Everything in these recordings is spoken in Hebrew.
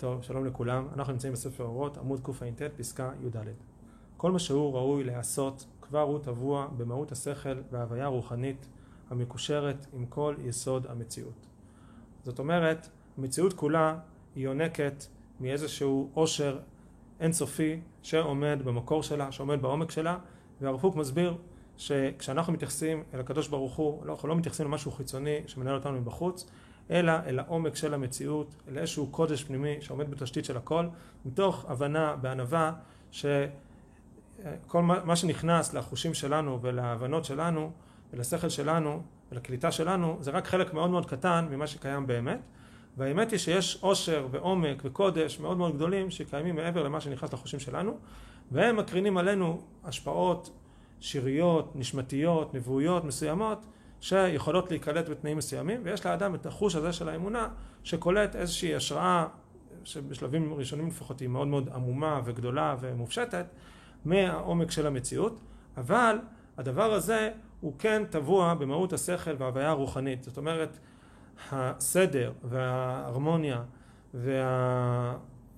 טוב, שלום לכולם. אנחנו נמצאים בספר אורות, עמוד קע"ט, פסקה י"ד. כל מה שהוא ראוי להיעשות, כבר הוא טבוע במהות השכל וההוויה הרוחנית המקושרת עם כל יסוד המציאות. זאת אומרת, המציאות כולה היא יונקת מאיזשהו עושר אינסופי שעומד במקור שלה, שעומד בעומק שלה, והרב קוק מסביר שכשאנחנו מתייחסים אל הקדוש ברוך הוא, אנחנו לא מתייחסים למשהו חיצוני שמנהל אותנו מבחוץ, אלא אל העומק של המציאות, אל איזשהו קודש פנימי שעומד בתשתית של הכל, מתוך הבנה בענווה שכל מה שנכנס לחושים שלנו ולהבנות שלנו ולשכל שלנו ולקליטה שלנו זה רק חלק מאוד מאוד קטן ממה שקיים באמת. והאמת היא שיש עושר ועומק וקודש מאוד מאוד גדולים שקיימים מעבר למה שנכנס לחושים שלנו והם מקרינים עלינו השפעות שיריות, נשמתיות, נבואיות מסוימות שיכולות להיקלט בתנאים מסוימים ויש לאדם את החוש הזה של האמונה שקולט איזושהי השראה שבשלבים ראשונים לפחות היא מאוד מאוד עמומה וגדולה ומופשטת מהעומק של המציאות. אבל הדבר הזה הוא כן טבוע במהות השכל וההוויה הרוחנית. זאת אומרת הסדר וההרמוניה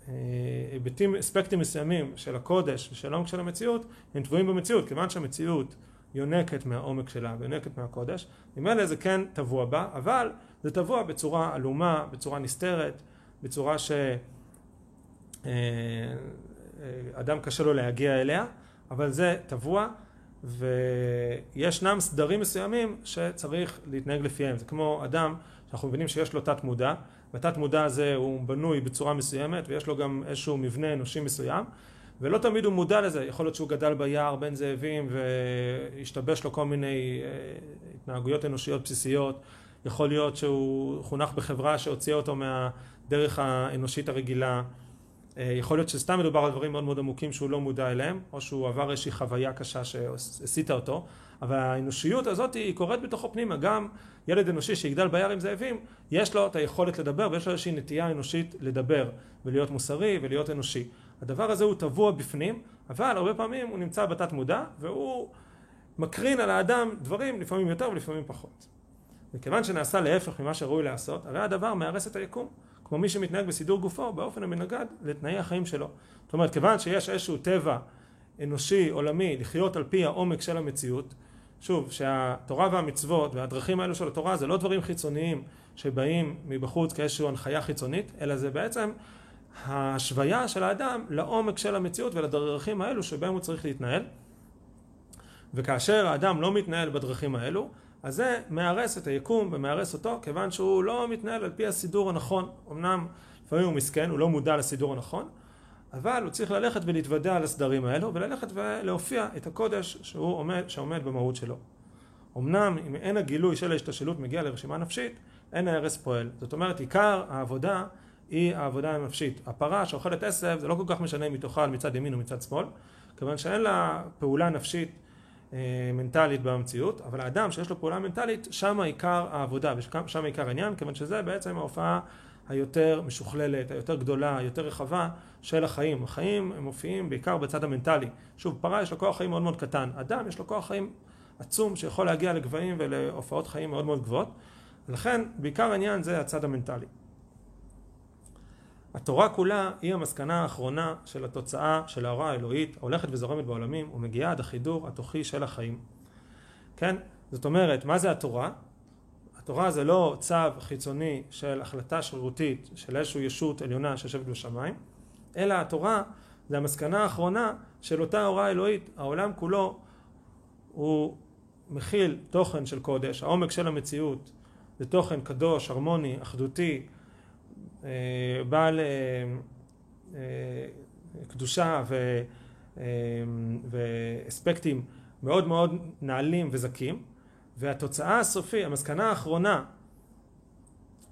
וההיבטים אספקטים מסוימים של הקודש ושל העומק של המציאות הם טבועים במציאות. כיוון שהמציאות יונקת מהעומק שלה ויונקת מהקודש, ממילא זה כן טבוע בה, אבל זה טבוע בצורה עלומה, בצורה נסתרת, בצורה שאדם קשה לו להגיע אליה, אבל זה טבוע וישנם סדרים מסוימים שצריך להתנהג לפיהם, זה כמו אדם שאנחנו מבינים שיש לו תת מודע, והתת מודע הזה הוא בנוי בצורה מסוימת ויש לו גם איזשהו מבנה אנושי מסוים ולא תמיד הוא מודע לזה, יכול להיות שהוא גדל ביער בין זאבים והשתבש לו כל מיני התנהגויות אנושיות בסיסיות, יכול להיות שהוא חונך בחברה שהוציאה אותו מהדרך האנושית הרגילה, יכול להיות שסתם מדובר על דברים מאוד מאוד עמוקים שהוא לא מודע אליהם, או שהוא עבר איזושהי חוויה קשה שהסיתה אותו, אבל האנושיות הזאת היא קורית בתוכו פנימה, גם ילד אנושי שיגדל ביער עם זאבים, יש לו את היכולת לדבר ויש לו איזושהי נטייה אנושית לדבר ולהיות מוסרי ולהיות אנושי. הדבר הזה הוא טבוע בפנים, אבל הרבה פעמים הוא נמצא בתת מודע והוא מקרין על האדם דברים לפעמים יותר ולפעמים פחות. וכיוון שנעשה להפך ממה שראוי לעשות, הרי הדבר מארס את היקום, כמו מי שמתנהג בסידור גופו באופן המנגד לתנאי החיים שלו. זאת אומרת, כיוון שיש איזשהו טבע אנושי, עולמי, לחיות על פי העומק של המציאות, שוב, שהתורה והמצוות והדרכים האלו של התורה זה לא דברים חיצוניים שבאים מבחוץ כאיזושהי הנחיה חיצונית, אלא זה בעצם ההשוויה של האדם לעומק של המציאות ולדרכים האלו שבהם הוא צריך להתנהל. וכאשר האדם לא מתנהל בדרכים האלו אז זה מארס את היקום ומארס אותו כיוון שהוא לא מתנהל על פי הסידור הנכון. אמנם לפעמים הוא מסכן, הוא לא מודע לסידור הנכון אבל הוא צריך ללכת ולהתוודע על הסדרים האלו וללכת ולהופיע את הקודש שהוא עומד, שעומד במהות שלו. אמנם אם אין הגילוי של ההשתשלות מגיע לרשימה נפשית אין ההרס פועל. זאת אומרת עיקר העבודה היא העבודה הנפשית. הפרה שאוכלת עשב זה לא כל כך משנה אם היא תאכל מצד ימין או מצד שמאל, כיוון שאין לה פעולה נפשית מנטלית במציאות, אבל האדם שיש לו פעולה מנטלית, שם עיקר העבודה ושם עיקר העניין, כיוון שזה בעצם ההופעה היותר משוכללת, היותר גדולה, היותר רחבה של החיים. החיים הם מופיעים בעיקר בצד המנטלי. שוב, פרה יש לו כוח חיים מאוד מאוד קטן, אדם יש לו כוח חיים עצום שיכול להגיע לגבהים ולהופעות חיים מאוד מאוד גבוהות, ולכן בעיקר העניין זה הצד המנטלי. התורה כולה היא המסקנה האחרונה של התוצאה של ההוראה האלוהית ההולכת וזורמת בעולמים ומגיעה עד החידור התוכי של החיים. כן? זאת אומרת, מה זה התורה? התורה זה לא צו חיצוני של החלטה שרירותית של איזושהי ישות עליונה שיושבת בשמיים, אלא התורה זה המסקנה האחרונה של אותה הוראה אלוהית. העולם כולו הוא מכיל תוכן של קודש, העומק של המציאות זה תוכן קדוש, הרמוני, אחדותי, בעל קדושה ואספקטים מאוד מאוד נעלים וזכים והתוצאה הסופי, המסקנה האחרונה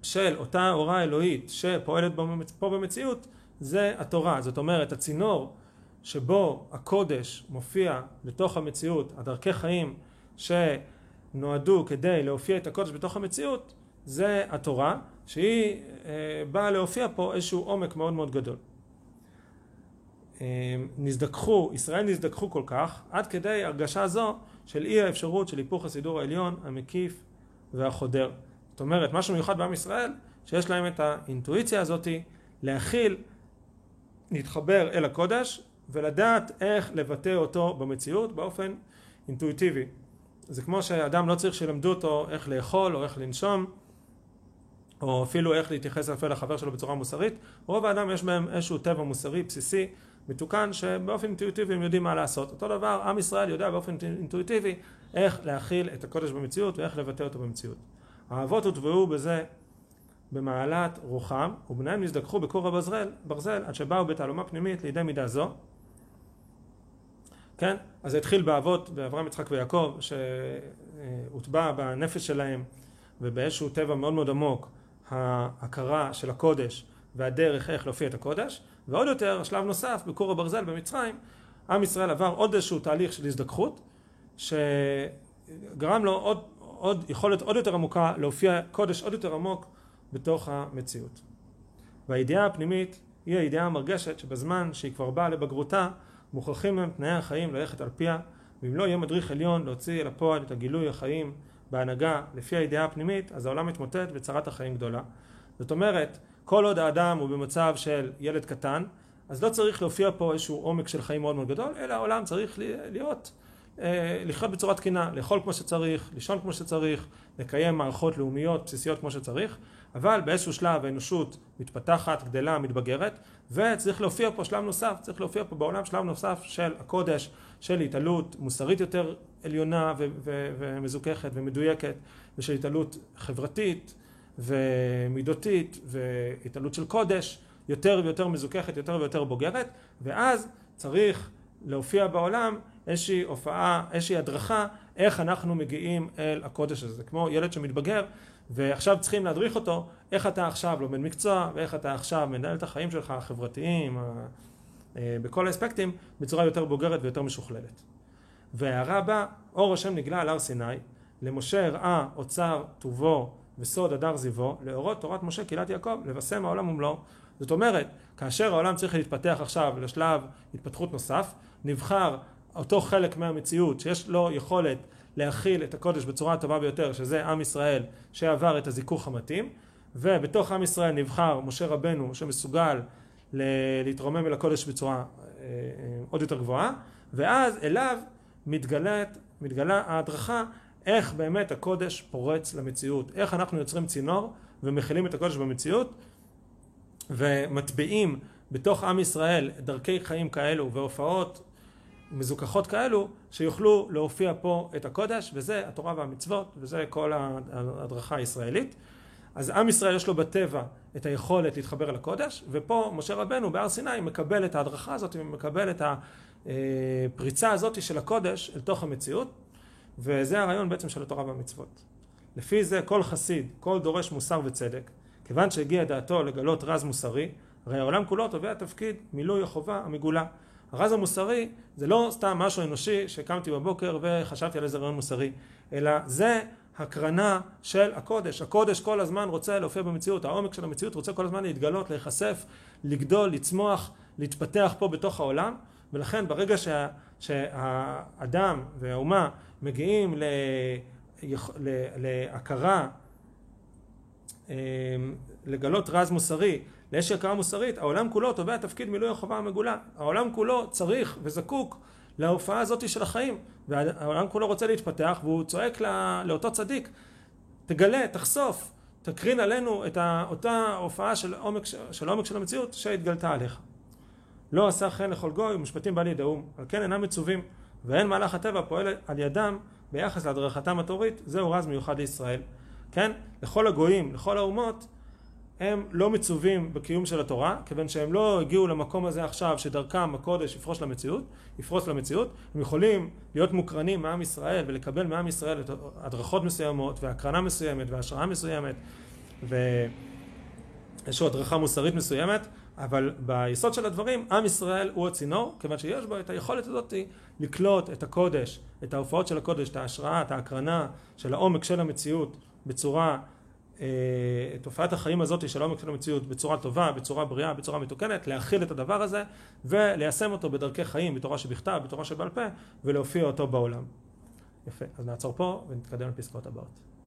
של אותה הוראה אלוהית שפועלת פה במציאות זה התורה, זאת אומרת הצינור שבו הקודש מופיע בתוך המציאות, הדרכי חיים שנועדו כדי להופיע את הקודש בתוך המציאות זה התורה שהיא באה להופיע פה איזשהו עומק מאוד מאוד גדול. נזדככו, ישראל נזדככו כל כך עד כדי הרגשה זו של אי האפשרות של היפוך הסידור העליון המקיף והחודר. זאת אומרת, משהו מיוחד בעם ישראל שיש להם את האינטואיציה הזאתי להכיל, להתחבר אל הקודש ולדעת איך לבטא אותו במציאות באופן אינטואיטיבי. זה כמו שאדם לא צריך שילמדו אותו איך לאכול או איך לנשום או אפילו איך להתייחס יפה לחבר שלו בצורה מוסרית. רוב האדם יש בהם איזשהו טבע מוסרי בסיסי מתוקן שבאופן אינטואיטיבי הם יודעים מה לעשות. אותו דבר עם ישראל יודע באופן אינטואיטיבי איך להכיל את הקודש במציאות ואיך לבטא אותו במציאות. האבות הוטבעו בזה במעלת רוחם ובניהם נזדככו בכור הברזל ברזל עד שבאו בתעלומה פנימית לידי מידה זו כן? אז זה התחיל באבות, באברהם, יצחק ויעקב, שהוטבע בנפש שלהם ובאיזשהו טבע מאוד מאוד עמוק ההכרה של הקודש והדרך איך להופיע את הקודש, ועוד יותר, שלב נוסף, בכור הברזל במצרים, עם ישראל עבר עוד איזשהו תהליך של הזדככות, שגרם לו עוד, עוד יכולת עוד יותר עמוקה להופיע קודש עוד יותר עמוק בתוך המציאות. והידיעה הפנימית היא הידיעה המרגשת שבזמן שהיא כבר באה לבגרותה מוכרחים הם תנאי החיים ללכת על פיה ואם לא יהיה מדריך עליון להוציא אל הפועל את הגילוי החיים בהנהגה לפי הידיעה הפנימית אז העולם מתמוטט וצרת החיים גדולה. זאת אומרת כל עוד האדם הוא במצב של ילד קטן אז לא צריך להופיע פה איזשהו עומק של חיים מאוד מאוד גדול אלא העולם צריך להיות לחיות בצורה תקינה, לאכול כמו שצריך, לישון כמו שצריך, לקיים מערכות לאומיות בסיסיות כמו שצריך, אבל באיזשהו שלב האנושות מתפתחת, גדלה, מתבגרת, וצריך להופיע פה שלב נוסף, צריך להופיע פה בעולם שלב נוסף של הקודש, של התעלות מוסרית יותר עליונה ו- ו- ומזוככת ומדויקת, ושל התעלות חברתית ומידותית והתעלות של קודש, יותר ויותר מזוככת, יותר ויותר בוגרת, ואז צריך להופיע בעולם איזושהי הופעה, איזושהי הדרכה, איך אנחנו מגיעים אל הקודש הזה. זה כמו ילד שמתבגר, ועכשיו צריכים להדריך אותו, איך אתה עכשיו לומד מקצוע, ואיך אתה עכשיו מנהל את החיים שלך, החברתיים, אה, בכל האספקטים, בצורה יותר בוגרת ויותר משוכללת. וההערה הבאה, אור השם נגלה על הר סיני, למשה הראה אוצר טובו וסוד הדר זיוו, לאורות תורת משה קהילת יעקב, לבשם העולם ומלואו. זאת אומרת, כאשר העולם צריך להתפתח עכשיו לשלב התפתחות נוסף, נבחר אותו חלק מהמציאות שיש לו יכולת להכיל את הקודש בצורה הטובה ביותר, שזה עם ישראל שעבר את הזיכוך המתאים, ובתוך עם ישראל נבחר משה רבנו שמסוגל להתרומם אל הקודש בצורה אה, אה, עוד יותר גבוהה, ואז אליו מתגלת, מתגלה ההדרכה איך באמת הקודש פורץ למציאות, איך אנחנו יוצרים צינור ומכילים את הקודש במציאות ומטביעים בתוך עם ישראל דרכי חיים כאלו והופעות מזוכחות כאלו שיוכלו להופיע פה את הקודש וזה התורה והמצוות וזה כל ההדרכה הישראלית. אז עם ישראל יש לו בטבע את היכולת להתחבר אל הקודש ופה משה רבנו בהר סיני מקבל את ההדרכה הזאת ומקבל את הפריצה הזאת של הקודש אל תוך המציאות וזה הרעיון בעצם של התורה והמצוות. לפי זה כל חסיד, כל דורש מוסר וצדק כיוון שהגיע דעתו לגלות רז מוסרי הרי העולם כולו תובע תפקיד מילוי החובה המגולה הרז המוסרי זה לא סתם משהו אנושי שקמתי בבוקר וחשבתי על איזה רעיון מוסרי, אלא זה הקרנה של הקודש. הקודש כל הזמן רוצה להופיע במציאות, העומק של המציאות רוצה כל הזמן להתגלות, להיחשף, לגדול, לצמוח, להתפתח פה בתוך העולם, ולכן ברגע שה, שהאדם והאומה מגיעים ל, להכרה, לגלות רז מוסרי, לאיזושהי הכרה מוסרית, העולם כולו תובע תפקיד מילוי החובה המגולה. העולם כולו צריך וזקוק להופעה הזאת של החיים. והעולם כולו רוצה להתפתח והוא צועק לא, לאותו צדיק, תגלה, תחשוף, תקרין עלינו את אותה הופעה של עומק של, עומק של המציאות שהתגלתה עליך. לא עשה חן לכל גוי ומשפטים בא לידי אום, על כן אינם מצווים, ואין מהלך הטבע פועל על ידם ביחס להדרכתם התורית, זהו רז מיוחד לישראל. כן? לכל הגויים, לכל האומות, הם לא מצווים בקיום של התורה, כיוון שהם לא הגיעו למקום הזה עכשיו שדרכם הקודש יפרוש למציאות, יפרוס למציאות, הם יכולים להיות מוקרנים מעם ישראל ולקבל מעם ישראל את הדרכות מסוימות והקרנה מסוימת והשראה מסוימת ואיזושהי הדרכה מוסרית מסוימת, אבל ביסוד של הדברים עם ישראל הוא הצינור, כיוון שיש בו את היכולת הזאת לקלוט את הקודש, את ההופעות של הקודש, את ההשראה, את ההקרנה של העומק של המציאות בצורה אה, תופעת החיים הזאת של עומק של המציאות בצורה טובה, בצורה בריאה, בצורה מתוקנת, להכיל את הדבר הזה וליישם אותו בדרכי חיים, בתורה שבכתב, בתורה שבעל פה, ולהופיע אותו בעולם. יפה, אז נעצור פה ונתקדם לפסקאות הבאות.